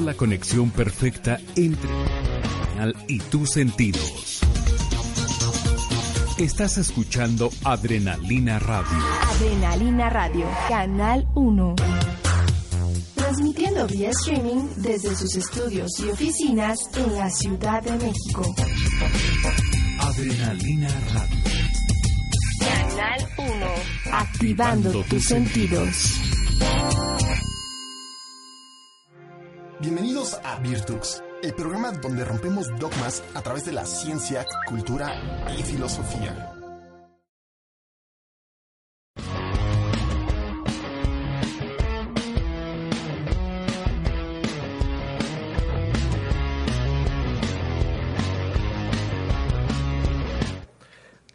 La conexión perfecta entre y tus sentidos. Estás escuchando Adrenalina Radio. Adrenalina Radio, Canal 1. Transmitiendo vía streaming desde sus estudios y oficinas en la Ciudad de México. Adrenalina Radio. Canal 1. Activando, tus sentidos. Bienvenidos a Virtux, el programa donde rompemos dogmas a través de la ciencia, cultura y filosofía.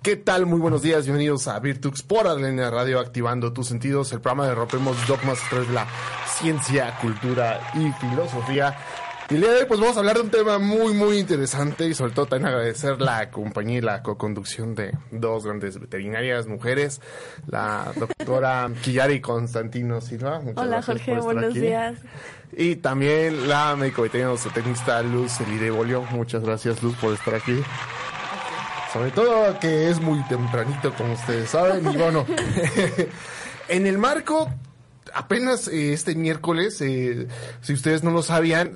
¿Qué tal? Muy buenos días, bienvenidos a Virtux por Adrenalina Radio, activando tus sentidos, el programa de Rompemos Dogmas a través de la ciencia, cultura y filosofía. Y el día de hoy pues vamos a hablar de un tema muy muy interesante y sobre todo también agradecer la compañía y la co-conducción de dos grandes veterinarias mujeres, la doctora Quillari Constantino Silva. Muchas Hola Jorge, buenos días. Y también la médico veterinaria zootecnista Luz Elide Bolio. Muchas gracias Luz por estar aquí. Sobre todo que es muy tempranito, como ustedes saben. Y bueno, en el marco apenas eh, este miércoles, eh, si ustedes no lo sabían,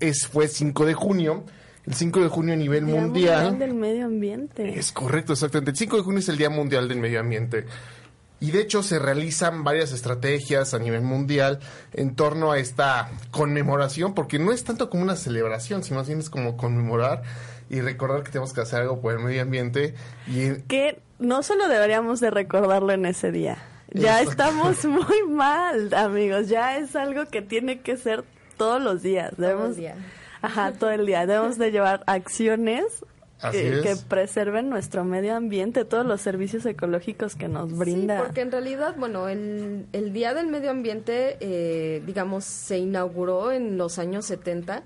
es, fue 5 de junio. El 5 de junio a nivel Día mundial. del Medio Ambiente. Es correcto, exactamente. El 5 de junio es el Día Mundial del Medio Ambiente. Y de hecho se realizan varias estrategias a nivel mundial en torno a esta conmemoración, porque no es tanto como una celebración, sino más bien es como conmemorar y recordar que tenemos que hacer algo por el medio ambiente. Y Que no solo deberíamos de recordarlo en ese día. Ya estamos muy mal, amigos. Ya es algo que tiene que ser todos los días. Debemos, todo el día. Ajá, todo el día. Debemos de llevar acciones que, preserven nuestro medio ambiente, todos los servicios ecológicos que nos brinda. Sí, porque en realidad, bueno, el, el Día del Medio Ambiente, eh, digamos, se inauguró en los años 70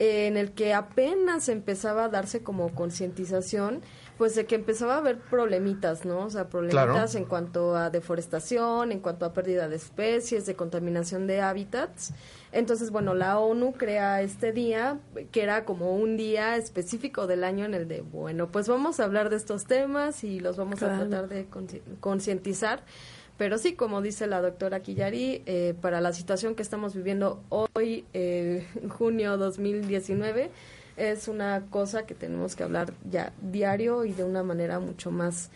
en el que apenas empezaba a darse como concientización, pues de que empezaba a haber problemitas, ¿no? O sea, problemitas en cuanto a deforestación, en cuanto a pérdida de especies, de contaminación de hábitats. Entonces, bueno, la ONU crea este día, que era como un día específico del año en el de, bueno, pues vamos a hablar de estos temas y los vamos a tratar de concientizar. Pero sí, como dice la doctora Quillari, eh, para la situación que estamos viviendo hoy, eh, junio 2019, es una cosa que tenemos que hablar ya diario y de una manera mucho más,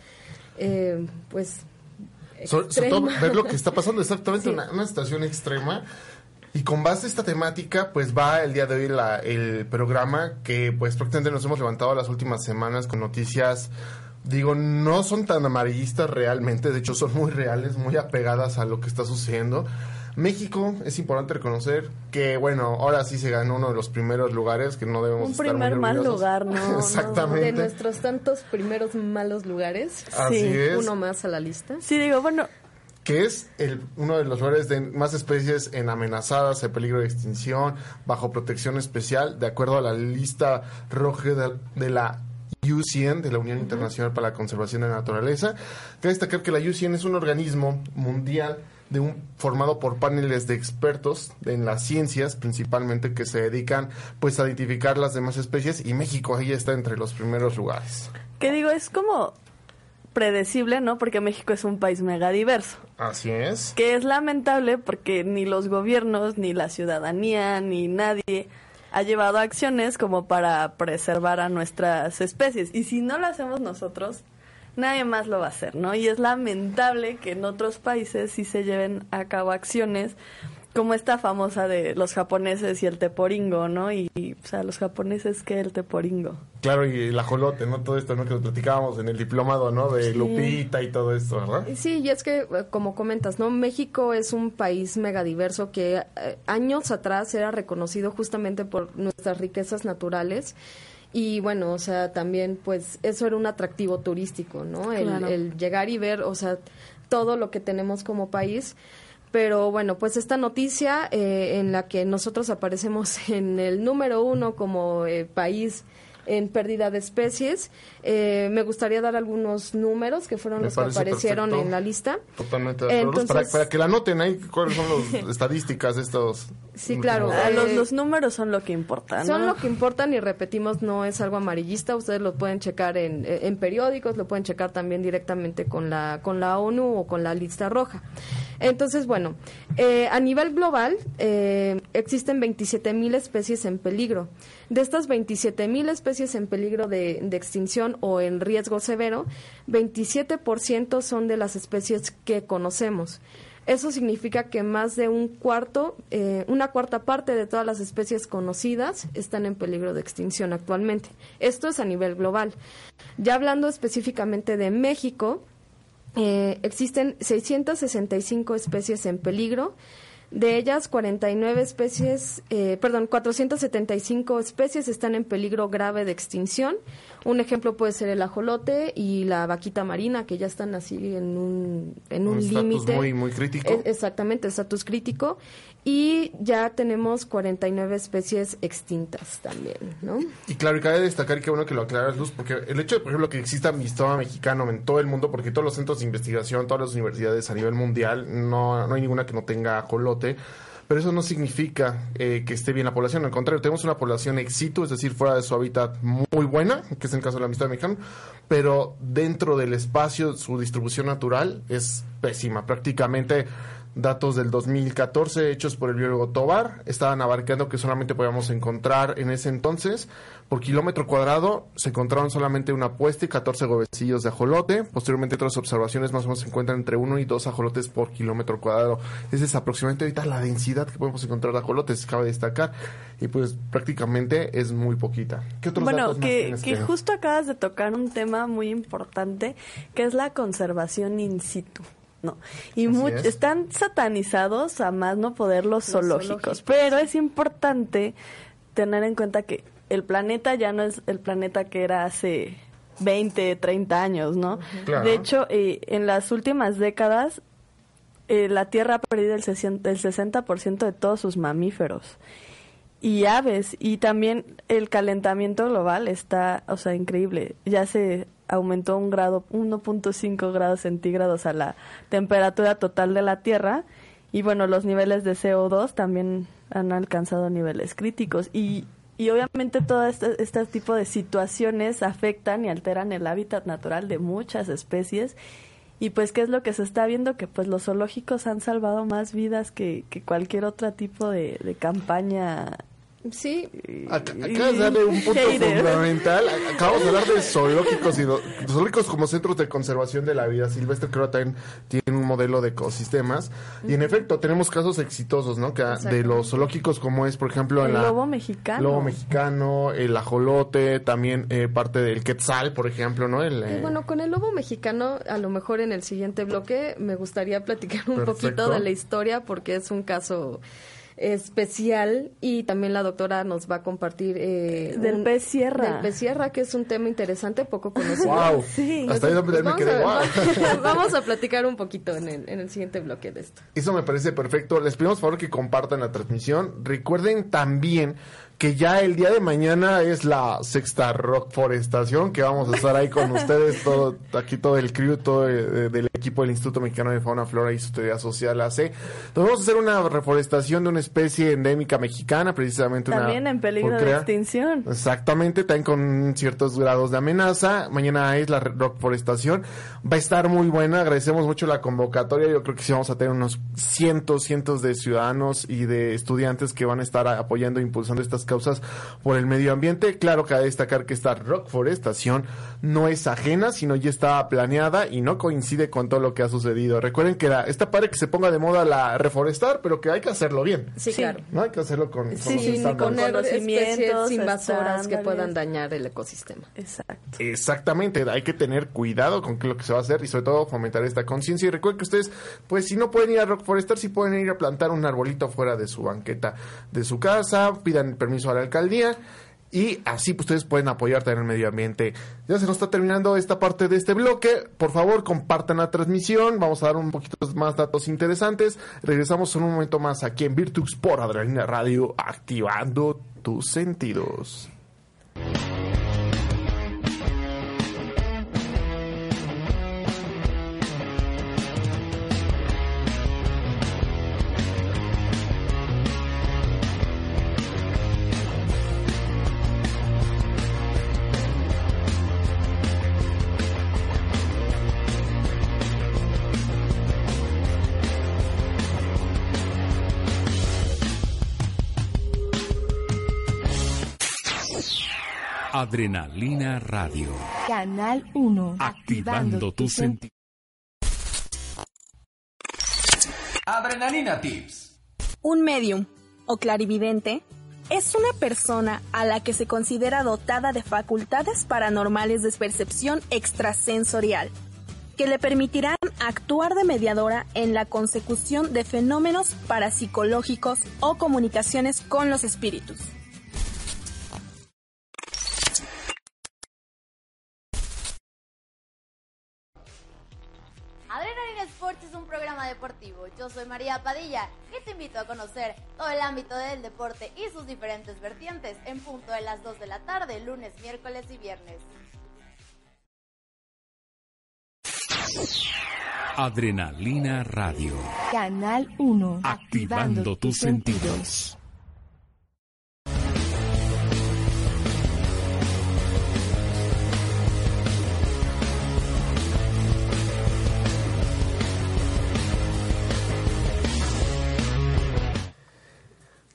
eh, pues, sobre, todo ver lo que está pasando exactamente una, una, situación extrema. Y con base a esta temática pues va el día de hoy la, el programa que pues prácticamente nos hemos levantado las últimas semanas con noticias digo, no son tan amarillistas realmente, de hecho son muy reales, muy apegadas a lo que está sucediendo. México, es importante reconocer que, bueno, ahora sí se ganó uno de los primeros lugares que no debemos Un primer mal lugar, ¿no? Exactamente. De nuestros tantos primeros malos lugares. Así sí. es. Uno más a la lista. Sí, digo, bueno, que es el, uno de los lugares de más especies en amenazadas, en peligro de extinción, bajo protección especial, de acuerdo a la lista roja de, de la UCN, de la Unión Internacional para la Conservación de la Naturaleza. Cabe destacar que la UCN es un organismo mundial de un, formado por paneles de expertos en las ciencias, principalmente que se dedican pues a identificar las demás especies y México ahí está entre los primeros lugares. ¿Qué digo? Es como predecible, ¿no? Porque México es un país megadiverso. Así es. Que es lamentable porque ni los gobiernos, ni la ciudadanía, ni nadie ha llevado acciones como para preservar a nuestras especies. Y si no lo hacemos nosotros, nadie más lo va a hacer, ¿no? Y es lamentable que en otros países sí se lleven a cabo acciones como esta famosa de los japoneses y el teporingo, ¿no? Y, o sea, los japoneses, ¿qué el teporingo? Claro, y el ajolote, ¿no? Todo esto, ¿no? Que lo platicábamos en el diplomado, ¿no? De Lupita y todo esto, ¿verdad? Sí, y es que, eh, como comentas, ¿no? México es un país megadiverso que eh, años atrás era reconocido justamente por nuestras riquezas naturales y bueno, o sea, también pues eso era un atractivo turístico, ¿no? El, llegar y ver, o sea, todo lo que tenemos como país. Pero bueno, pues esta noticia eh, en la que nosotros aparecemos en el número uno como eh, país en pérdida de especies. Eh, me gustaría dar algunos números que fueron los que aparecieron en la lista. Totalmente. para, para, que la noten ahí, cuáles son las estadísticas de estos. Sí, claro. los, los, números son lo que importan. Son lo que importan y repetimos, no es algo amarillista. Ustedes lo pueden checar en, en periódicos, lo pueden checar también directamente con la, con la ONU o con la lista roja. Entonces, bueno, eh, a nivel global eh, existen 27 mil especies en peligro. De estas 27 mil especies en peligro de, extinción o en riesgo severo, 27% son de las especies que conocemos. Eso significa que más de un cuarto, eh, una cuarta parte de todas las especies conocidas están en peligro de extinción actualmente. Esto es a nivel global. Ya hablando específicamente de México, eh, existen 665 especies en peligro. De ellas, 49 especies, eh, perdón, 475 especies están en peligro grave de extinción. Un ejemplo puede ser el ajolote y la vaquita marina, que ya están así en un, en un, límite. Muy, muy crítico. E, exactamente, estatus crítico y ya tenemos 49 especies extintas también, ¿no? Y claro, y cabe destacar que bueno que lo aclaras, Luz, porque el hecho de, por ejemplo, que exista Mistoma mexicano en todo el mundo, porque todos los centros de investigación, todas las universidades a nivel mundial, no, no hay ninguna que no tenga ajolote, pero eso no significa eh, que esté bien la población, al contrario, tenemos una población éxito, es decir, fuera de su hábitat muy buena, que es el caso de la amistad mexicana, pero dentro del espacio, su distribución natural es pésima, prácticamente datos del 2014 hechos por el biólogo Tobar estaban abarcando que solamente podíamos encontrar en ese entonces por kilómetro cuadrado se encontraron solamente una puesta y 14 gobecillos de ajolote. Posteriormente otras observaciones más o menos se encuentran entre uno y dos ajolotes por kilómetro cuadrado. Esa es aproximadamente ahorita la densidad que podemos encontrar de ajolotes, cabe destacar. Y pues prácticamente es muy poquita. ¿Qué otros bueno, que, que justo acabas de tocar un tema muy importante que es la conservación in situ. ¿No? Y están satanizados a más no poder los, zoológicos, pero es importante tener en cuenta que el planeta ya no es el planeta que era hace 20, 30 años, ¿no? De hecho, eh, en las últimas décadas, eh, la Tierra ha perdido el, 60, el 60% de todos sus mamíferos y aves y también el calentamiento global está, o sea, increíble. Ya se aumentó un grado, 1.5 grados centígrados a la temperatura total de la Tierra. Y bueno, los niveles de CO2 también han alcanzado niveles críticos. Y, y obviamente todo este, este tipo de situaciones afectan y alteran el hábitat natural de muchas especies. Y pues qué es lo que se está viendo que pues los zoológicos han salvado más vidas que, que cualquier otro tipo de, de campaña Sí. Acabas de darle un punto fundamental. Acabamos de hablar de zoológicos y zoológicos como centros de conservación de la vida silvestre. Creo que también tienen un modelo de ecosistemas. Y en efecto, tenemos casos exitosos, ¿no? Que de los zoológicos, como es, por ejemplo, el lobo mexicano. Lobo mexicano, el ajolote, también eh, parte del quetzal, por ejemplo, ¿no? El, eh, Bueno, con el lobo mexicano, a lo mejor en el siguiente bloque me gustaría platicar un poquito de la historia porque es un caso especial y también la doctora nos va a compartir eh, del pez sierra. del pez sierra que es un tema interesante poco conocido. Wow. sí. hasta ahí me vamos, quedé, a, vamos a platicar un poquito en el, en el siguiente bloque de esto. Eso me parece perfecto. Les pedimos por favor que compartan la transmisión. Recuerden también que ya el día de mañana es la sexta Rock Forestación, que vamos a estar ahí con ustedes, todo, aquí todo el crew, todo el, del equipo del Instituto Mexicano de Fauna, Flora y Sustentabilidad Social AC. Entonces vamos a hacer una reforestación de una especie endémica mexicana, precisamente también en peligro de extinción. Exactamente, también con ciertos grados de amenaza. Mañana es la Rock Forestación. Va a estar muy buena, agradecemos mucho la convocatoria, yo creo que sí vamos a tener unos cientos, cientos de ciudadanos y de estudiantes que van a estar apoyando e impulsando estas causas por el medio ambiente. Claro que hay que destacar que esta rock forestación no es ajena, sino ya está planeada y no coincide con todo lo que ha sucedido. Recuerden que era, está padre que se ponga de moda la reforestar, pero que hay que hacerlo bien. Sí, claro. No hay que hacerlo con, con sí, con conocimientos invasoras que puedan dañar el ecosistema. Exacto. Exactamente, hay que tener cuidado con lo que se va a hacer y sobre todo fomentar esta conciencia. Y recuerden que ustedes, pues si no pueden ir a rock forestar, sí pueden ir a plantar un arbolito fuera de su banqueta de su casa, pidan permiso a la alcaldía y así pues, ustedes pueden apoyarte en el medio ambiente. Ya se nos está terminando esta parte de este bloque. Por favor, compartan la transmisión. Vamos a dar un poquito más datos interesantes. Regresamos en un momento más aquí en Virtux por Adrenalina Radio, activando tus sentidos. Adrenalina Radio. Canal 1. Activando, tu sentido. Adrenalina Tips. Un medium o clarividente es una persona a la que se considera dotada de facultades paranormales de percepción extrasensorial, que le permitirán actuar de mediadora en la consecución de fenómenos parapsicológicos o comunicaciones con los espíritus. Deportivo. Yo soy María Padilla y te invito a conocer todo el ámbito del deporte y sus diferentes vertientes en punto de las 2 de la tarde, lunes, miércoles y viernes. Adrenalina Radio. Canal 1. Activando, tus sentidos.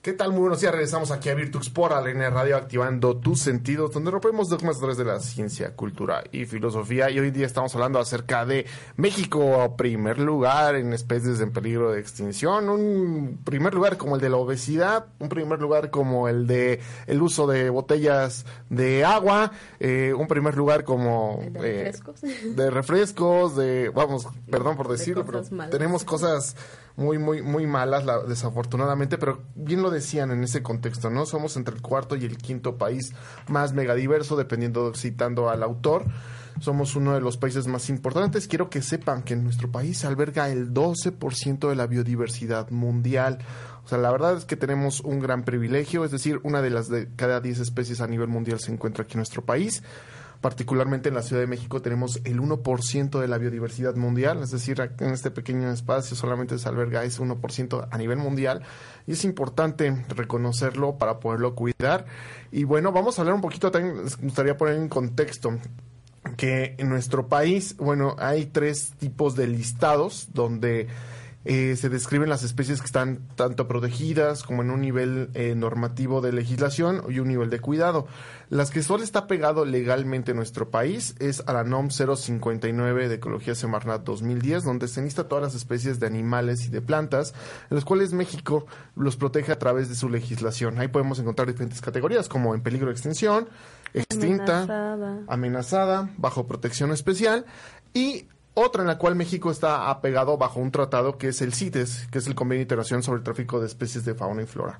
¿Qué tal? Muy buenos días. Regresamos aquí a Virtux por Alenia Radio, activando tus sentidos, donde rompemos dogmas a través de la ciencia, cultura y filosofía. Y hoy día estamos hablando acerca de México, primer lugar en especies en peligro de extinción, un primer lugar como el de la obesidad, un primer lugar como el de el uso de botellas de agua, eh, un primer lugar como de eh, refrescos, de refrescos, de vamos, perdón por decirlo, pero tenemos cosas muy, muy, muy malas, desafortunadamente, pero bien lo decían en ese contexto, ¿no? Somos entre el cuarto y el quinto país más megadiverso, dependiendo, citando al autor. Somos uno de los países más importantes. Quiero que sepan que en nuestro país alberga el 12% de la biodiversidad mundial. O sea, la verdad es que tenemos un gran privilegio, es decir, una de las de cada 10 especies a nivel mundial se encuentra aquí en nuestro país particularmente en la Ciudad de México tenemos el 1% de la biodiversidad mundial, es decir, en este pequeño espacio solamente se alberga ese 1% a nivel mundial y es importante reconocerlo para poderlo cuidar. Y bueno, vamos a hablar un poquito, también me gustaría poner en contexto que en nuestro país, bueno, hay tres tipos de listados donde eh, se describen las especies que están tanto protegidas como en un nivel eh, normativo de legislación y un nivel de cuidado. Las que solo está pegado legalmente en nuestro país es a la NOM 059 de Ecología Semarnat 2010, donde se enlista todas las especies de animales y de plantas, en las cuales México los protege a través de su legislación. Ahí podemos encontrar diferentes categorías como en peligro de extinción, extinta, amenazada, amenazada bajo protección especial y otra en la cual México está apegado bajo un tratado que es el CITES, que es el Convenio Internacional sobre el Tráfico de Especies de Fauna y Flora,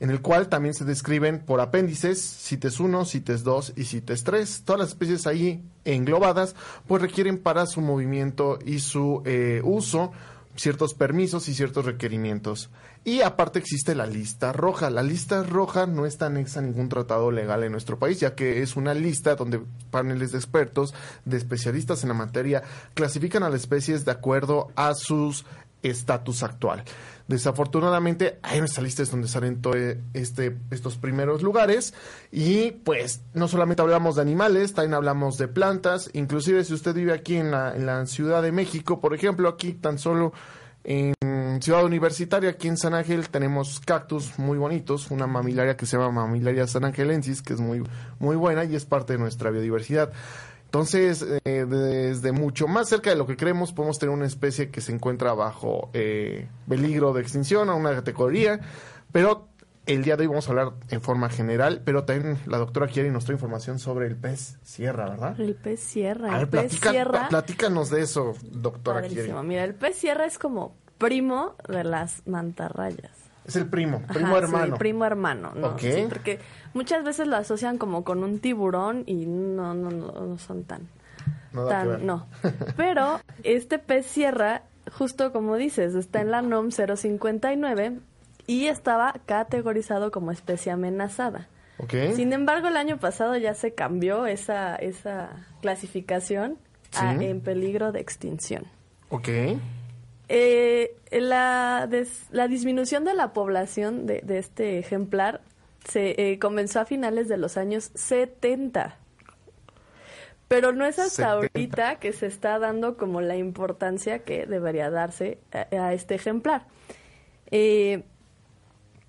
en el cual también se describen por apéndices CITES 1, CITES 2 y CITES 3. Todas las especies ahí englobadas pues requieren para su movimiento y su eh, uso ciertos permisos y ciertos requerimientos. Y aparte existe la lista roja. La lista roja no está anexa a ningún tratado legal en nuestro país, ya que es una lista donde paneles de expertos, de especialistas en la materia, clasifican a las especies de acuerdo a sus estatus actual. Desafortunadamente, hay en esta lista es donde salen este, estos primeros lugares y pues no solamente hablamos de animales, también hablamos de plantas, inclusive si usted vive aquí en la, en la Ciudad de México, por ejemplo, aquí tan solo en Ciudad Universitaria, aquí en San Ángel, tenemos cactus muy bonitos, una mamilaria que se llama Mamilaria sanangelensis, que es muy, muy buena y es parte de nuestra biodiversidad. Entonces, eh, desde mucho más cerca de lo que creemos, podemos tener una especie que se encuentra bajo eh, peligro de extinción a una categoría, pero el día de hoy vamos a hablar en forma general, pero también la doctora Kieri nos trae información sobre el pez sierra, ¿verdad? El pez sierra. el pez sierra. Platícanos de eso, doctora Kieri. Mira, el pez sierra es como primo de las mantarrayas. Es el primo, primo hermano. Sí, primo hermano, ¿no? Sí, porque muchas veces lo asocian como con un tiburón y no, no, no, son tan... tan no. Pero este pez sierra, justo como dices, está en la NOM 059 y estaba categorizado como especie amenazada. Okay. Sin embargo, el año pasado ya se cambió esa, esa clasificación a en peligro de extinción. Ok. Eh, la, la disminución de la población de, este ejemplar se eh, comenzó a finales de los años 70. Pero no es hasta ahorita que se está dando como la importancia que debería darse a, este ejemplar. Eh,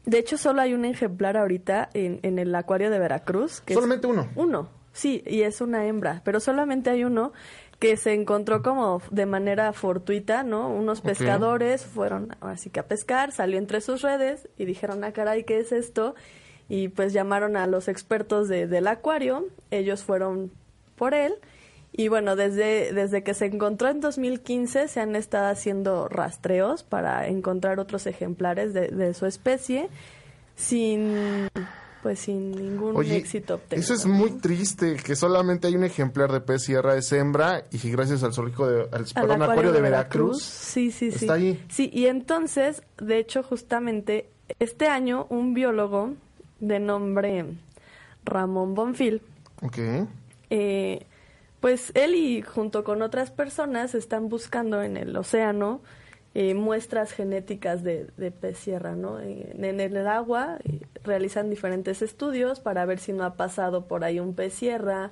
de hecho, solo hay un ejemplar ahorita en, en el acuario de Veracruz. ¿Solamente uno? Uno, sí, y es una hembra, pero solamente hay uno que se encontró como de manera fortuita, ¿no? Unos pescadores fueron así que a pescar, salió entre sus redes y dijeron, ah, caray, ¿qué es esto? Y pues llamaron a los expertos de, del acuario, ellos fueron por él. Y bueno, desde, desde que se encontró en 2015 se han estado haciendo rastreos para encontrar otros ejemplares de, de su especie sin pues sin ningún éxito obtenido. Eso es muy triste, que solamente hay un ejemplar de pez sierra de hembra y gracias al zoológico de, al, acuario, de, Veracruz, sí, sí, sí. está ahí. Sí, y entonces, de hecho, justamente este año un biólogo de nombre Ramón Bonfil, okay. eh, pues él y junto con otras personas están buscando en el océano eh, muestras genéticas de, de, pez sierra, ¿no? En, el agua eh, realizan diferentes estudios para ver si no ha pasado por ahí un pez sierra.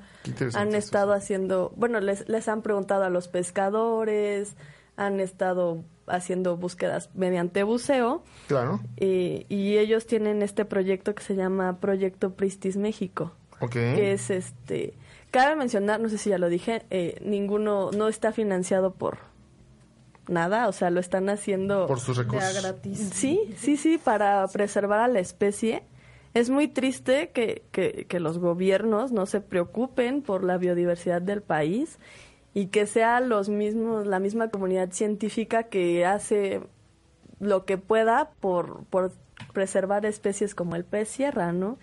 Han estado haciendo, bueno, les, les han preguntado a los pescadores, han estado haciendo búsquedas mediante buceo. Claro. y ellos tienen este proyecto que se llama Proyecto Pristis México. Que es este. Cabe mencionar, no sé si ya lo dije, eh, ninguno, no está financiado por nada, o sea, lo están haciendo por sus recursos. gratis. Sí, sí, sí, para preservar a la especie. Es muy triste que, que, que, los gobiernos no se preocupen por la biodiversidad del país y que sea los mismos, la misma comunidad científica que hace lo que pueda por, por preservar especies como el pez sierra, ¿no?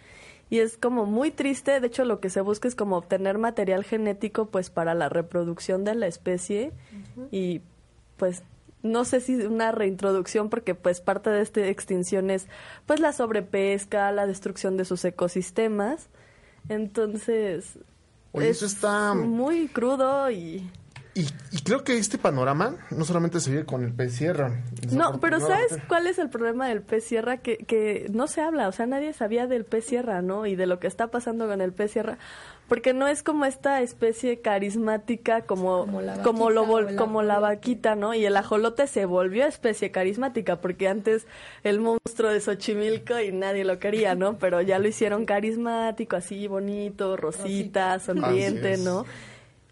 Y es como muy triste, de hecho lo que se busca es como obtener material genético pues para la reproducción de la especie y pues no sé si una reintroducción porque pues parte de esta extinción es pues la sobrepesca, la destrucción de sus ecosistemas. Entonces, eso está muy crudo y y, creo que este panorama no solamente se vive con el pez sierra. No, pero ¿sabes cuál es el problema del pez sierra? Que, que no se habla, o sea, nadie sabía del pez sierra, ¿no? Y de lo que está pasando con el pez sierra. Porque no es como esta especie carismática como, como, la, como, lo como la vaquita, ¿no? Y el ajolote se volvió especie carismática porque antes el monstruo de Xochimilco y nadie lo quería, ¿no? Pero ya lo hicieron carismático, así bonito, rosita, sonriente, ¿no?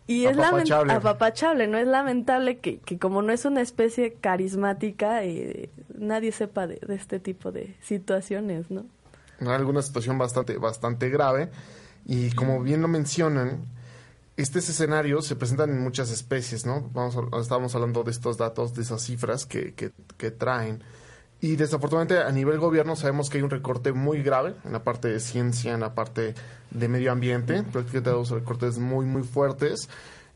Y es lamentable, apapachable, ¿no? Es lamentable que, que, como no es una especie carismática, eh, nadie sepa de, este tipo de situaciones, ¿no? Alguna situación bastante, bastante grave. Y como bien lo mencionan, estos escenarios se presentan en muchas especies, ¿no? Vamos estábamos hablando de estos datos, de esas cifras que, que, que traen. Y desafortunadamente a nivel gobierno sabemos que hay un recorte muy grave en la parte de ciencia, en la parte de medio ambiente, prácticamente dos recortes muy, muy fuertes.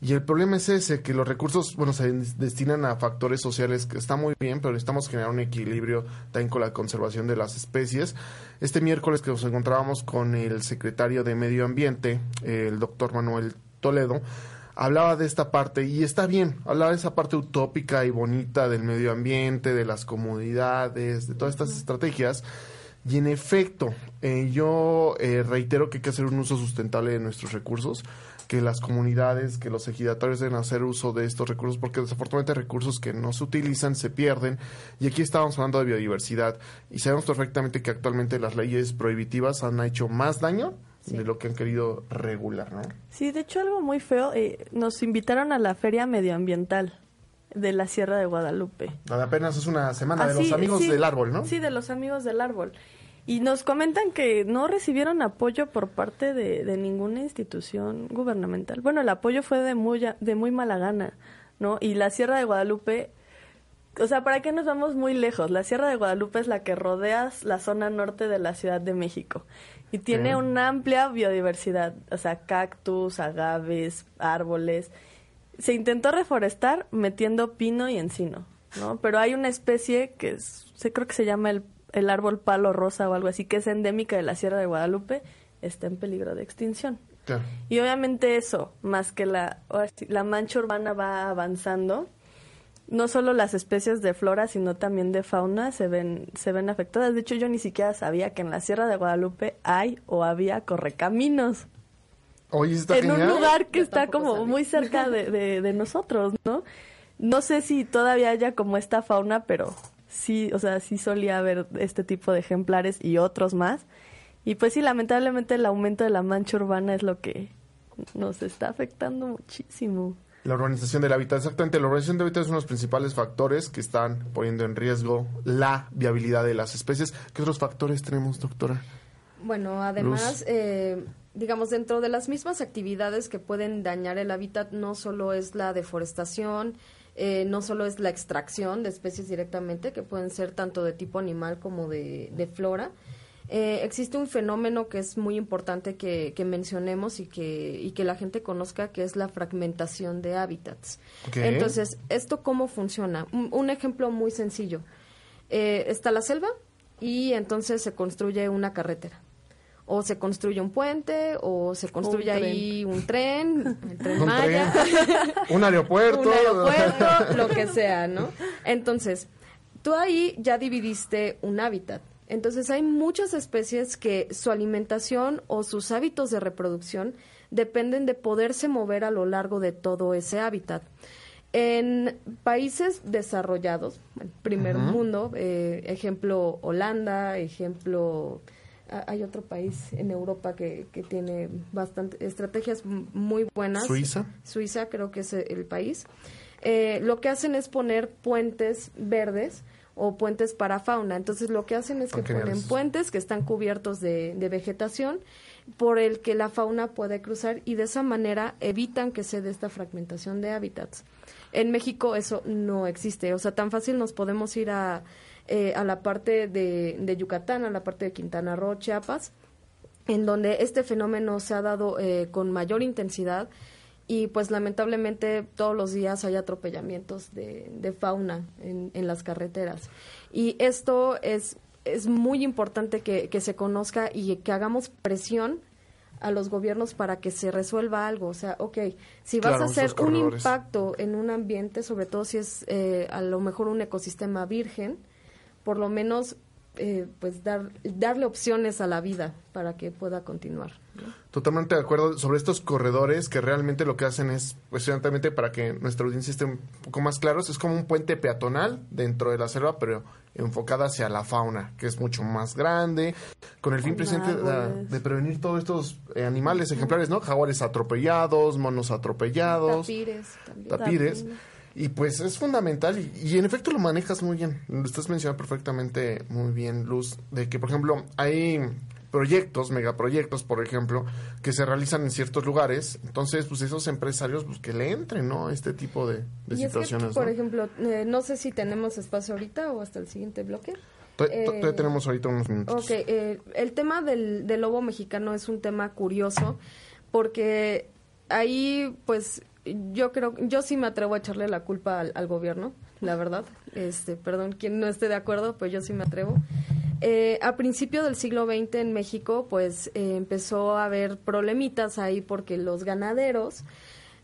Y el problema es ese, que los recursos, bueno, se destinan a factores sociales, que está muy bien, pero necesitamos generar un equilibrio también con la conservación de las especies. Este miércoles que nos encontrábamos con el secretario de Medio Ambiente, el doctor Manuel Toledo, hablaba de esta parte y está bien, hablaba de esa parte utópica y bonita del medio ambiente, de las comunidades, de todas estas estrategias. Y en efecto, eh, yo eh, reitero que hay que hacer un uso sustentable de nuestros recursos, que las comunidades, que los ejidatarios deben hacer uso de estos recursos, porque desafortunadamente recursos que no se utilizan se pierden. Y aquí estábamos hablando de biodiversidad y sabemos perfectamente que actualmente las leyes prohibitivas han hecho más daño de lo que han querido regular, ¿no? Sí, de hecho algo muy feo, eh, nos invitaron a la feria medioambiental de la Sierra de Guadalupe. Apenas es una semana de los amigos del árbol, ¿no? Sí, de los amigos del árbol. Y nos comentan que no recibieron apoyo por parte de, de, ninguna institución gubernamental. Bueno, el apoyo fue de muy, de muy mala gana, ¿no? Y la Sierra de Guadalupe o sea, ¿para qué nos vamos muy lejos? La Sierra de Guadalupe es la que rodea la zona norte de la Ciudad de México y tiene una amplia biodiversidad, o sea, cactus, agaves, árboles. Se intentó reforestar metiendo pino y encino, ¿no? Pero hay una especie que es, se creo que se llama el, el árbol palo rosa o algo así, que es endémica de la Sierra de Guadalupe, está en peligro de extinción. Y obviamente eso, más que la, la mancha urbana va avanzando, no solo las especies de flora, sino también de fauna se ven, se ven afectadas. De hecho, yo ni siquiera sabía que en la Sierra de Guadalupe hay o había correcaminos. Oye, está en un lugar que está como muy cerca de, de, nosotros, ¿no? No sé si todavía haya como esta fauna, pero sí, o sea, sí solía haber este tipo de ejemplares y otros más. Y pues sí, lamentablemente el aumento de la mancha urbana es lo que nos está afectando muchísimo. La urbanización del hábitat. Exactamente, la urbanización del hábitat es uno de los principales factores que están poniendo en riesgo la viabilidad de las especies. ¿Qué otros factores tenemos, doctora? Bueno, además, eh, digamos, dentro de las mismas actividades que pueden dañar el hábitat, no solo es la deforestación, eh, no solo es la extracción de especies directamente, que pueden ser tanto de tipo animal como de, de flora, eh, existe un fenómeno que es muy importante que, mencionemos y que, y que la gente conozca, que es la fragmentación de hábitats. Entonces, ¿esto cómo funciona? Un, ejemplo muy sencillo. Eh, está la selva y entonces se construye una carretera. O se construye un puente, o se construye ahí un tren, un, Maya. un aeropuerto. un aeropuerto, lo que sea, ¿no? Entonces, tú ahí ya dividiste un hábitat entonces hay muchas especies que su alimentación o sus hábitos de reproducción dependen de poderse mover a lo largo de todo ese hábitat. En países desarrollados, primer mundo, eh, ejemplo Holanda, ejemplo hay otro país en Europa que, que tiene bastante estrategias muy buenas. Suiza. Suiza creo que es el país. Eh, lo que hacen es poner puentes verdes o puentes para fauna. Entonces lo que hacen es que ponen puentes que están cubiertos de, vegetación por el que la fauna puede cruzar y de esa manera evitan que se dé esta fragmentación de hábitats. En México eso no existe, o sea, tan fácil nos podemos ir a, eh, a la parte de, de, Yucatán, a la parte de Quintana Roo, Chiapas, en donde este fenómeno se ha dado eh, con mayor intensidad y pues lamentablemente todos los días hay atropellamientos de, de fauna en, en, las carreteras. Y esto es, es muy importante que, que, se conozca y que hagamos presión a los gobiernos para que se resuelva algo. O sea, ok, si vas a hacer un impacto en un ambiente, sobre todo si es eh, a lo mejor un ecosistema virgen, por lo menos eh, pues dar, darle opciones a la vida para que pueda continuar. Totalmente de acuerdo sobre estos corredores que realmente lo que hacen es, pues para que nuestra audiencia esté un poco más claros, es como un puente peatonal dentro de la selva, pero enfocada hacia la fauna, que es mucho más grande, con el fin presente de, prevenir todos estos eh, animales ejemplares, ¿no? Jaguares atropellados, monos atropellados, tapires, tapires. Y pues es fundamental y, en efecto lo manejas muy bien. Lo estás mencionando perfectamente muy bien, Luz, de que por ejemplo hay proyectos, megaproyectos, por ejemplo, que se realizan en ciertos lugares. Entonces, pues esos empresarios, pues que le entren, ¿no? Este tipo de, situaciones. por ejemplo, eh, no sé si tenemos espacio ahorita o hasta el siguiente bloque. Todavía eh, tenemos ahorita unos minutos. Ok, eh, el tema del, del lobo mexicano es un tema curioso porque ahí, pues, yo creo, yo sí me atrevo a echarle la culpa al, gobierno, la verdad. Este, perdón, quien no esté de acuerdo, pues yo sí me atrevo. Eh, a principio del siglo XX en México, pues eh, empezó a haber problemitas ahí porque los ganaderos,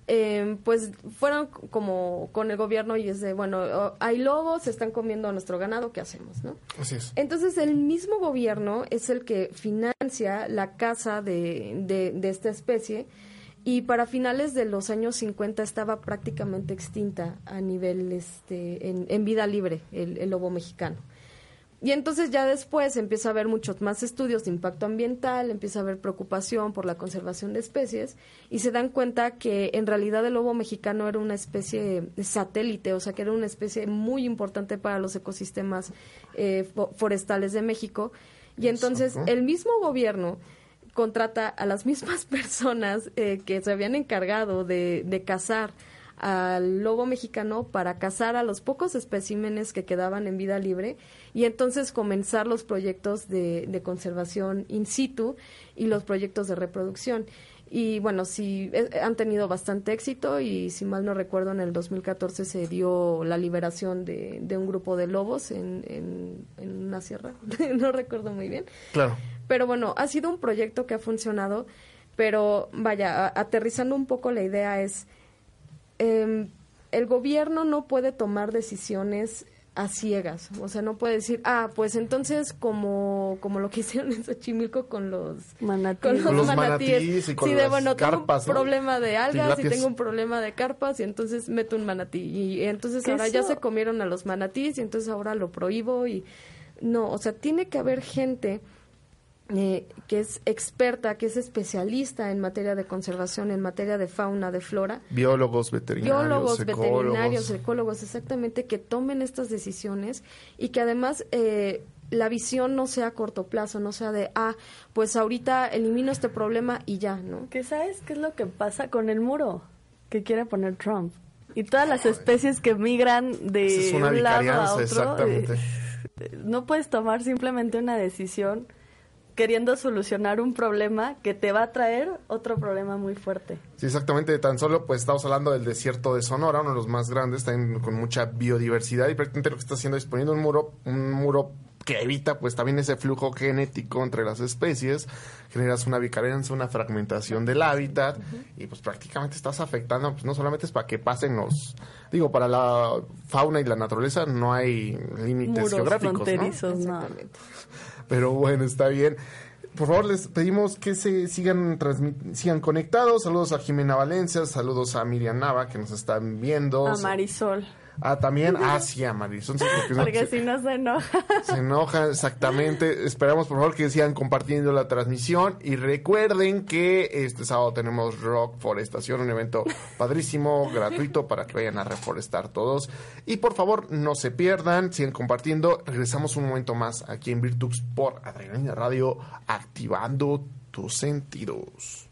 eh, pues fueron como con el gobierno y es de, bueno, hay lobos, se están comiendo a nuestro ganado, ¿qué hacemos? ¿no? Así es. Entonces el mismo gobierno es el que financia la caza de, de esta especie y para finales de los años 50 estaba prácticamente extinta a nivel este en, vida libre el, lobo mexicano. Y entonces ya después empieza a haber muchos más estudios de impacto ambiental, empieza a haber preocupación por la conservación de especies y se dan cuenta que en realidad el lobo mexicano era una especie satélite, o sea que era una especie muy importante para los ecosistemas eh, forestales de México. Y entonces el mismo gobierno contrata a las mismas personas eh, que se habían encargado de, de cazar al lobo mexicano para cazar a los pocos especímenes que quedaban en vida libre y entonces comenzar los proyectos de, de conservación in situ y los proyectos de reproducción. Y bueno, sí, eh, han tenido bastante éxito y si mal no recuerdo, en el 2014 se dio la liberación de, de un grupo de lobos en, en, en una sierra, no recuerdo muy bien. Claro. Pero bueno, ha sido un proyecto que ha funcionado, pero vaya, aterrizando un poco la idea es, em, el gobierno no puede tomar decisiones a ciegas, o sea, no puede decir, ah, pues entonces como como lo que hicieron en Xochimilco con los manatíes, con los, manatíes, y con sí, de, bueno, carpas, tengo un problema de algas y tengo un problema de carpas y entonces meto un manatí y entonces ahora ya se comieron a los manatíes y entonces ahora lo prohíbo y no, o sea, tiene que haber gente eh, que es experta, que es especialista en materia de conservación, en materia de fauna, de flora. Biólogos, veterinarios, Biólogos, veterinarios, ecólogos, exactamente, que tomen estas decisiones y que además eh, la visión no sea a corto plazo, no sea de, ah, pues ahorita elimino este problema y ya, ¿no? ¿Qué sabes qué es lo que pasa con el muro que quiere poner Trump? Y todas las especies que migran de un lado a otro. Eh, no puedes tomar simplemente una decisión queriendo solucionar un problema que te va a traer otro problema muy fuerte. Sí, exactamente. Tan solo, pues estamos hablando del desierto de Sonora, uno de los más grandes, también con mucha biodiversidad y prácticamente lo que está haciendo es poniendo un muro, un muro que evita pues también ese flujo genético entre las especies, generas una bicarencia, una fragmentación del hábitat y pues prácticamente estás afectando, pues no solamente es para que pasen los, digo, para la fauna y la naturaleza no hay límites geográficos, ¿no? Pero bueno, está bien. Por favor, les pedimos que se sigan sigan conectados. Saludos a Jimena Valencia, saludos a Miriam Nava que nos están viendo. A Marisol. Ah, también, ah, a Marisol. porque, si no se enoja. Se enoja, exactamente. Esperamos, por favor, que sigan compartiendo la transmisión. Y recuerden que este sábado tenemos Rock Forestación, un evento padrísimo, gratuito, para que vayan a reforestar todos. Y por favor, no se pierdan, sigan compartiendo. Regresamos un momento más aquí en Virtux por Adrenalina Radio, activando tus sentidos.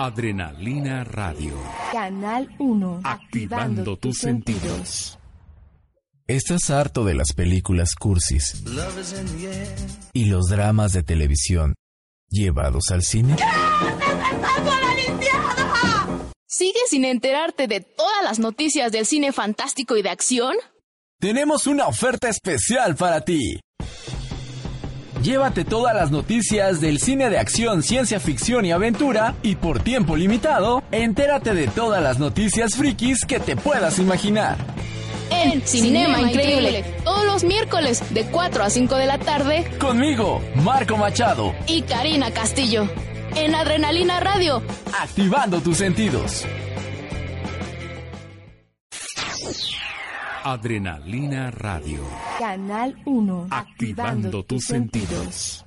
Adrenalina Radio. Canal 1. Activando, tus sentidos. ¿Estás harto de las películas cursis y los dramas de televisión llevados al cine? ¿Sigues sin enterarte de todas las noticias del cine fantástico y de acción? Tenemos una oferta especial para ti. Llévate todas las noticias del cine de acción, ciencia ficción y aventura y por tiempo limitado, entérate de todas las noticias frikis que te puedas imaginar. En Cinema Increíble, todos los miércoles de 4 a 5 de la tarde, conmigo, Marco Machado y Karina Castillo, en Adrenalina Radio, activando tus sentidos. Adrenalina Radio. Canal 1. Activando, tus sentidos.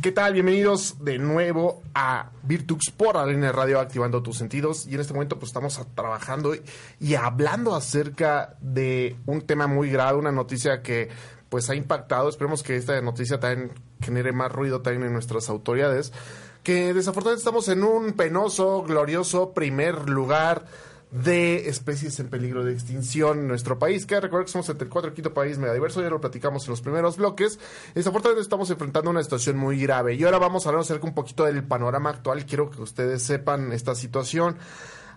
¿Qué tal? Bienvenidos de nuevo a Virtux por Adrenalina Radio Activando tus sentidos. Y en este momento pues estamos trabajando y hablando acerca de un tema muy grave, una noticia que pues ha impactado. Esperemos que esta noticia también genere más ruido también en nuestras autoridades que desafortunadamente estamos en un penoso, glorioso primer lugar de especies en peligro de extinción en nuestro país. Que recuerda que somos el cuatro quinto país megadiverso, ya lo platicamos en los primeros bloques. Desafortunadamente estamos enfrentando una situación muy grave. Y ahora vamos a hablar acerca un poquito del panorama actual. Quiero que ustedes sepan esta situación.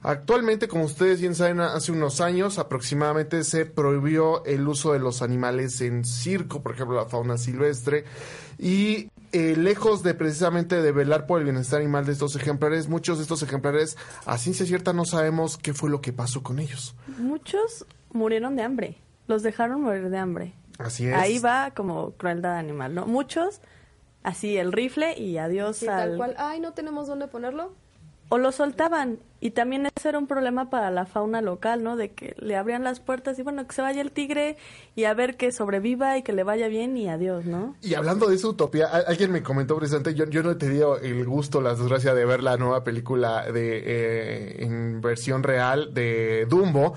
Actualmente, como ustedes bien saben, hace unos años aproximadamente se prohibió el uso de los animales en circo, por ejemplo, la fauna silvestre, y eh, lejos de precisamente de velar por el bienestar animal de estos ejemplares, muchos de estos ejemplares, a ciencia cierta, no sabemos qué fue lo que pasó con ellos. Muchos murieron de hambre, los dejaron morir de hambre. Así es. Ahí va como crueldad animal, ¿no? Muchos, así el rifle y adiós sí, al... tal cual, ay, no tenemos dónde ponerlo, o lo soltaban y también ese era un problema para la fauna local, ¿no? De que le abrían las puertas y bueno, que se vaya el tigre y a ver que sobreviva y que le vaya bien y adiós, ¿no? Y hablando de esa utopía, alguien me comentó precisamente, yo, yo no he tenido el gusto, la desgracia de ver la nueva película de eh, en versión real de Dumbo,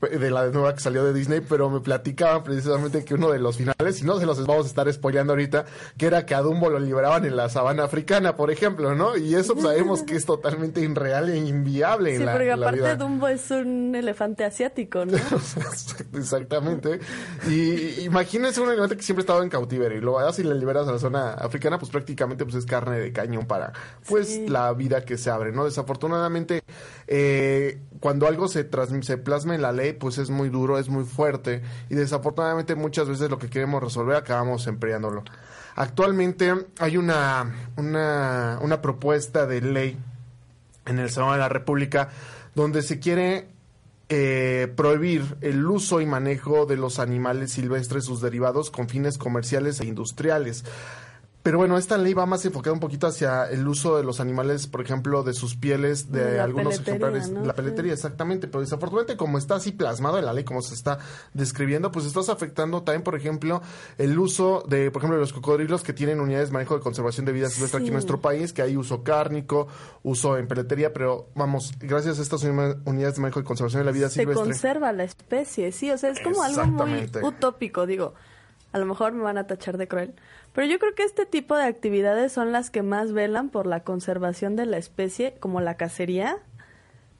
de la nueva que salió de Disney, pero me platicaban precisamente que uno de los finales, y no se los vamos a estar spoileando ahorita, que era que a Dumbo lo liberaban en la sabana africana, por ejemplo, ¿no? Y eso sabemos que es totalmente irreal e inviable sí, en la porque en la aparte vida. Dumbo es un elefante asiático, ¿no? Exactamente. Y imagínense un elefante que siempre estaba en cautiverio y lo vas y le liberas a la zona africana, pues prácticamente pues es carne de cañón para pues Sí. la vida que se abre, ¿no? Desafortunadamente, eh, cuando algo se, se plasma en la ley, pues es muy duro, es muy fuerte y desafortunadamente muchas veces lo que queremos resolver acabamos empleándolo. Actualmente hay una, una, una propuesta de ley en el Senado de la República donde se quiere eh, prohibir el uso y manejo de los animales silvestres, sus derivados, con fines comerciales e industriales. Pero bueno, esta ley va más enfocada un poquito hacia el uso de los animales, por ejemplo, de sus pieles, de la algunos ejemplares. ¿no? La peletería, exactamente. Pero desafortunadamente, como está así plasmado en la ley, como se está describiendo, pues estás afectando también, por ejemplo, el uso de, por ejemplo, de los cocodrilos que tienen unidades de manejo de conservación de vida silvestre aquí en nuestro país, que hay uso cárnico, uso en peletería, pero vamos, gracias a estas uni- unidades de manejo de conservación de la vida Se silvestre. conserva la especie, sí, o sea, es como algo muy utópico, digo. A lo mejor me van a tachar de cruel, pero yo creo que este tipo de actividades son las que más velan por la conservación de la especie, como la cacería,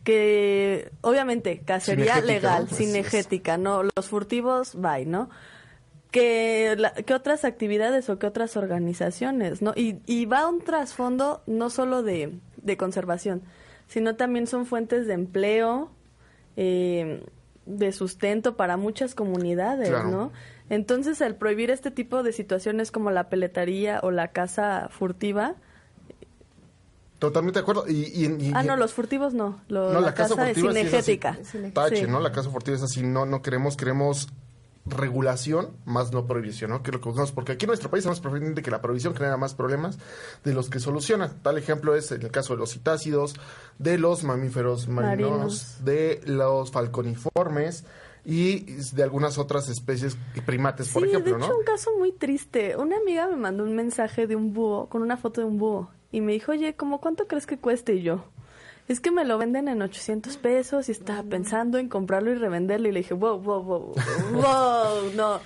que obviamente cacería Cinegética, legal. Así cinegética, no los furtivos, bye, ¿no? Que, la- que otras actividades o que otras organizaciones, ¿no? Y, y va un trasfondo no solo de, de conservación, sino también son fuentes de empleo, eh, de sustento para muchas comunidades, Claro. ¿no? Entonces, al prohibir este tipo de situaciones como la peletaría o la caza furtiva, Totalmente de acuerdo. Y, y- y- ah, no, los furtivos no, lo- No, la, la casa caza furtiva sí es así. cinegética. Tache, Sí. ¿no? La casa furtiva es así, no, no queremos, queremos regulación más no prohibición, ¿no? Que es lo que buscamos, porque aquí en nuestro país sabemos perfectamente que la prohibición genera más problemas de los que soluciona. Tal ejemplo es en el caso de los citácidos, de los mamíferos marinos, Marinos. de los falconiformes y de algunas otras especies primates, por sí, ejemplo, de hecho, ¿no? un caso muy triste. Una amiga me mandó un mensaje de un búho con una foto de un búho y me dijo, oye, ¿cómo cuánto crees que cueste? Y yo, es que me lo venden en 800 pesos y estaba pensando en comprarlo y revenderlo. Y le dije, wow, wow, wow, wow, no.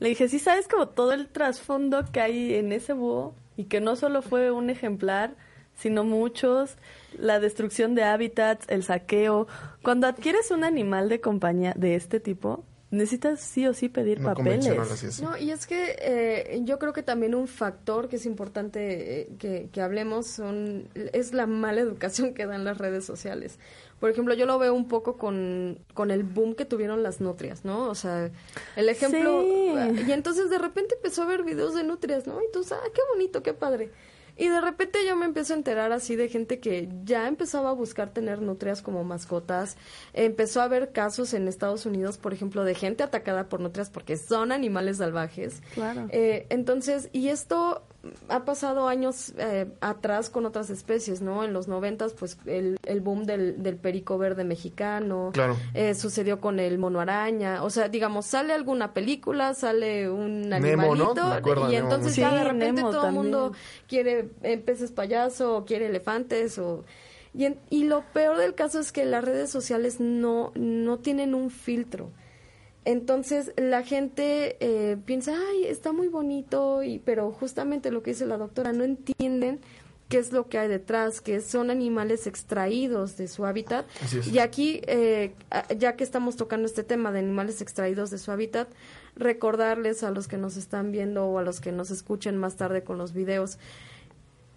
Le dije, sí, sabes como todo el trasfondo que hay en ese búho y que no solo fue un ejemplar, sino muchos, la destrucción de hábitats, el saqueo. Cuando adquieres un animal de compañía de este tipo, necesitas sí o sí pedir No papeles. No, y es que eh, yo creo que también un factor que es importante eh, que, que hablemos son, es la mala educación que dan las redes sociales. Por ejemplo, yo lo veo un poco con, con el boom que tuvieron las nutrias, ¿no? O sea, el ejemplo... Sí. Y entonces de repente empezó a ver videos de nutrias, ¿no? Y entonces, ah, qué bonito, qué padre. Y de repente yo me empiezo a enterar así de gente que ya empezaba a buscar tener nutrias como mascotas. Empezó a haber casos en Estados Unidos, por ejemplo, de gente atacada por nutrias porque son animales salvajes. Claro. Eh, entonces, y esto ha pasado años eh, atrás con otras especies, ¿no? En los noventas, pues el, el boom del, del perico verde mexicano. Claro. Eh, sucedió con el mono araña. O sea, digamos, sale alguna película, sale un Nemo, animalito. acuerdo de y Nemo entonces ya de repente Nemo todo el mundo quiere eh, peces payaso o quiere elefantes o... Y, en- y lo peor del caso es que las redes sociales no, no tienen un filtro. Entonces la gente eh, piensa, ay, está muy bonito, y, pero justamente lo que dice la doctora, no entienden qué es lo que hay detrás, que son animales extraídos de su hábitat. Y aquí, eh, ya que estamos tocando este tema de animales extraídos de su hábitat, recordarles a los que nos están viendo o a los que nos escuchen más tarde con los videos,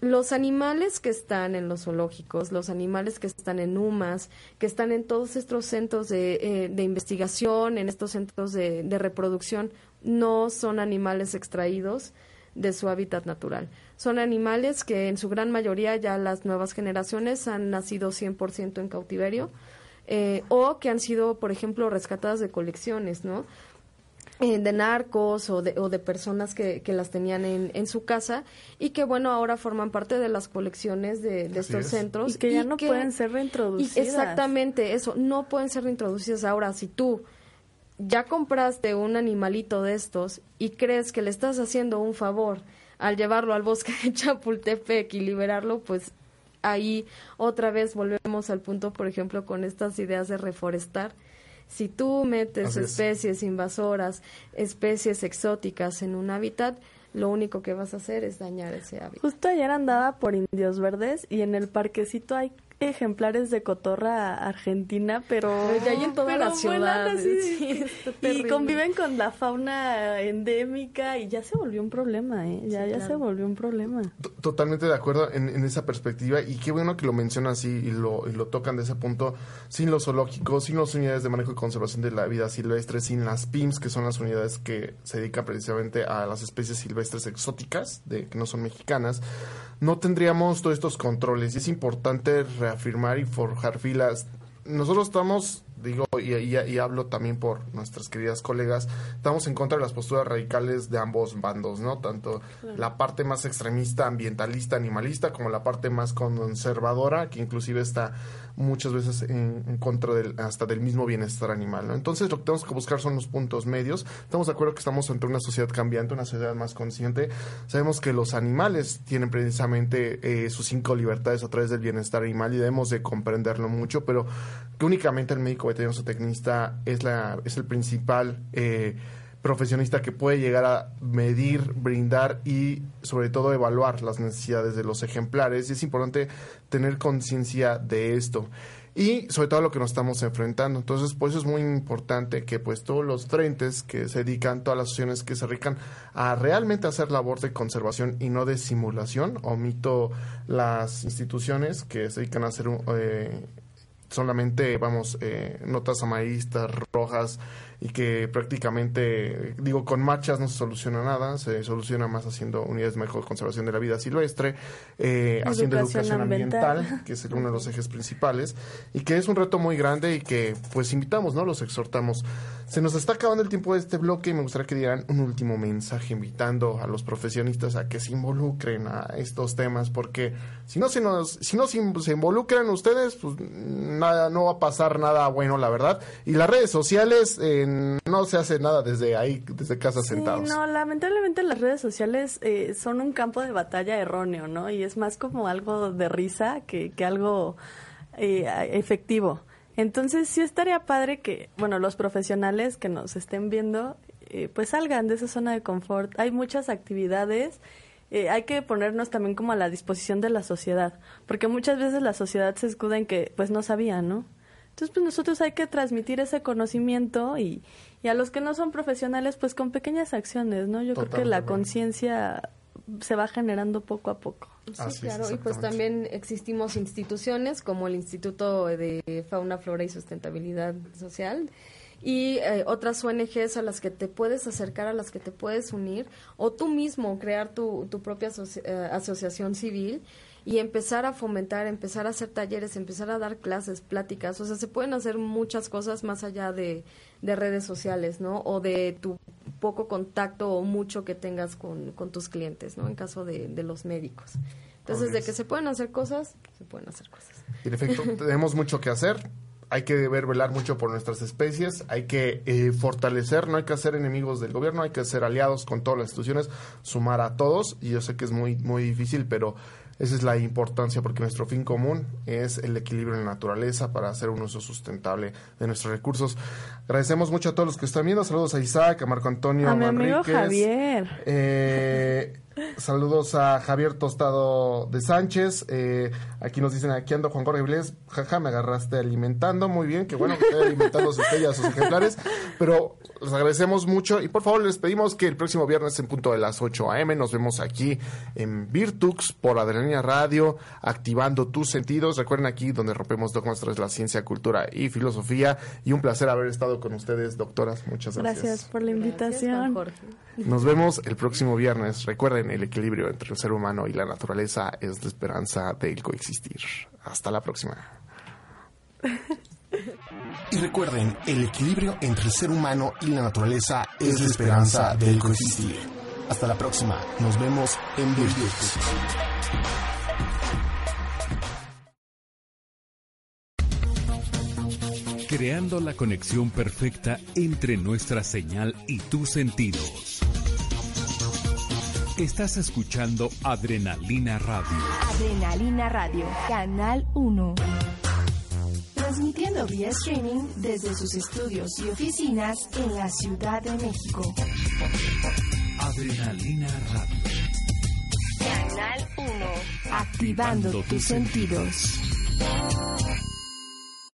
los animales que están en los zoológicos, los animales que están en UMAS, que están en todos estos centros de, eh, investigación, en estos centros de, de, reproducción, no son animales extraídos de su hábitat natural. Son animales que en su gran mayoría ya las nuevas generaciones han nacido 100% en cautiverio eh, o que han sido, por ejemplo, rescatadas de colecciones, ¿no? Eh, de narcos o de, o de personas que, que las tenían en, en, su casa y que bueno ahora forman parte de las colecciones de, de estos centros y que ya no pueden ser reintroducidas. exactamente eso no pueden ser reintroducidas. Ahora si tú ya compraste un animalito de estos y crees que le estás haciendo un favor al llevarlo al bosque de Chapultepec y liberarlo pues ahí otra vez volvemos al punto por ejemplo con estas ideas de reforestar si tú metes especies invasoras, especies exóticas en un hábitat, lo único que vas a hacer es dañar ese hábitat. Justo ayer andaba por Indios Verdes y en el parquecito hay ejemplares de cotorra argentina, pero, ya hay en toda la ciudad. y conviven con la fauna endémica y ya se volvió un problema, ¿eh? Ya, ya se volvió un problema. Totalmente de acuerdo en, en, esa perspectiva y qué bueno que lo mencionan así y lo, y lo tocan de ese punto, sin los zoológicos, sin las unidades de manejo y conservación de la vida silvestre, sin las PIMS, que son las unidades que se dedican precisamente a las especies silvestres exóticas, de que no son mexicanas, no tendríamos todos estos controles y es importante reafirmar y forjar filas. Nosotros estamos digo, y, y, hablo también por nuestras queridas colegas, estamos en contra de las posturas radicales de ambos bandos, ¿no? Tanto la parte más extremista, ambientalista, animalista, como la parte más conservadora, que inclusive está muchas veces en, contra del, hasta del mismo bienestar animal, ¿no? Entonces lo que tenemos que buscar son los puntos medios. Estamos de acuerdo que estamos entre una sociedad cambiante, una sociedad más consciente. Sabemos que los animales tienen precisamente eh, sus cinco libertades a través del bienestar animal y debemos de comprenderlo mucho, pero que únicamente el médico veterinario tecnista es, la, es el principal eh, profesionista que puede llegar a medir, brindar y sobre todo evaluar las necesidades de los ejemplares. Y es importante tener conciencia de esto y sobre todo a lo que nos estamos enfrentando. Entonces, pues es muy importante que pues todos los frentes que se dedican, todas las asociaciones que se dedican a realmente hacer labor de conservación y no de simulación, omito las instituciones que se dedican a hacer eh, solamente, vamos, eh, notas amarillistas, rojas, y que prácticamente, digo, con marchas no se soluciona nada, se soluciona más haciendo unidades de mejor conservación de la vida silvestre, eh, haciendo educación ambiental. que es uno de los ejes principales, y que es un reto muy grande y que pues invitamos, ¿no? Los exhortamos. Se nos está acabando el tiempo de este bloque y me gustaría que dieran un último mensaje invitando a los profesionistas a que se involucren a estos temas, porque si no se nos, si no se, se involucran ustedes, pues nada, no va a pasar nada bueno, la verdad. Y las redes sociales, eh, no se hace nada desde ahí, desde casa sentados. No, lamentablemente las redes sociales eh, son un campo de batalla erróneo, ¿no? Y es más como algo de risa que, que algo eh, efectivo. Entonces sí estaría padre que, bueno, los profesionales que nos estén viendo, eh, pues salgan de esa zona de confort. Hay muchas actividades. hay que ponernos también como a la disposición de la sociedad, porque muchas veces la sociedad se escuda en que pues no sabía, ¿no? Entonces, pues nosotros hay que transmitir ese conocimiento y, y a los que no son profesionales, pues con pequeñas acciones, ¿no? Yo creo que la conciencia se va generando poco a poco. Sí, claro, y pues también existimos instituciones como el Instituto de Fauna, Flora y Sustentabilidad Social y eh, otras ONGs a las que te puedes acercar, a las que te puedes unir, o tú mismo crear tu, tu propia eh, asociación civil y empezar a fomentar, empezar a hacer talleres, empezar a dar clases, pláticas, o sea, se pueden hacer muchas cosas más allá de, de redes sociales, ¿no? O de tu poco contacto o mucho que tengas con, con tus clientes, ¿no? En caso de, de los médicos. Entonces, de que se pueden hacer cosas, se pueden hacer cosas. En efecto, tenemos mucho que hacer. Hay que ver velar mucho por nuestras especies, hay que eh, fortalecer, no hay que hacer enemigos del gobierno, hay que ser aliados con todas las instituciones, sumar a todos, y yo sé que es muy, muy difícil, pero esa es la importancia porque nuestro fin común es el equilibrio en la naturaleza para hacer un uso sustentable de nuestros recursos. Agradecemos mucho a todos los que están viendo. Saludos a Isaac, a Marco Antonio, a mi amigo Javier. Eh, Saludos a Javier Tostado de Sánchez. Eh, aquí nos dicen, aquí ando Juan Jorge Vilés. Jaja, me agarraste alimentando. Muy bien, qué bueno que esté alimentando sus a sus ejemplares. Pero les agradecemos mucho y por favor les pedimos que el próximo viernes en punto de las 8 a.m. nos vemos aquí en Virtux por Adrenalina Radio, activando tus sentidos. Recuerden aquí donde rompemos dogmas tras la ciencia, cultura y filosofía. Y un placer haber estado con ustedes, doctoras. Muchas gracias. Gracias por la invitación. Nos vemos el próximo viernes. Recuerden, el equilibrio entre el ser humano y la naturaleza es la esperanza del coexistir. Hasta la próxima. Y recuerden, el equilibrio entre el ser humano y la naturaleza es la esperanza del coexistir. Hasta la próxima. Nos vemos en Virtus. Creando la conexión perfecta entre nuestra señal y tus sentidos. Estás escuchando Adrenalina Radio. Adrenalina Radio, Canal 1. Transmitiendo vía streaming desde sus estudios y oficinas en la Ciudad de México. Adrenalina Radio. Canal 1. Activando, tus sentidos.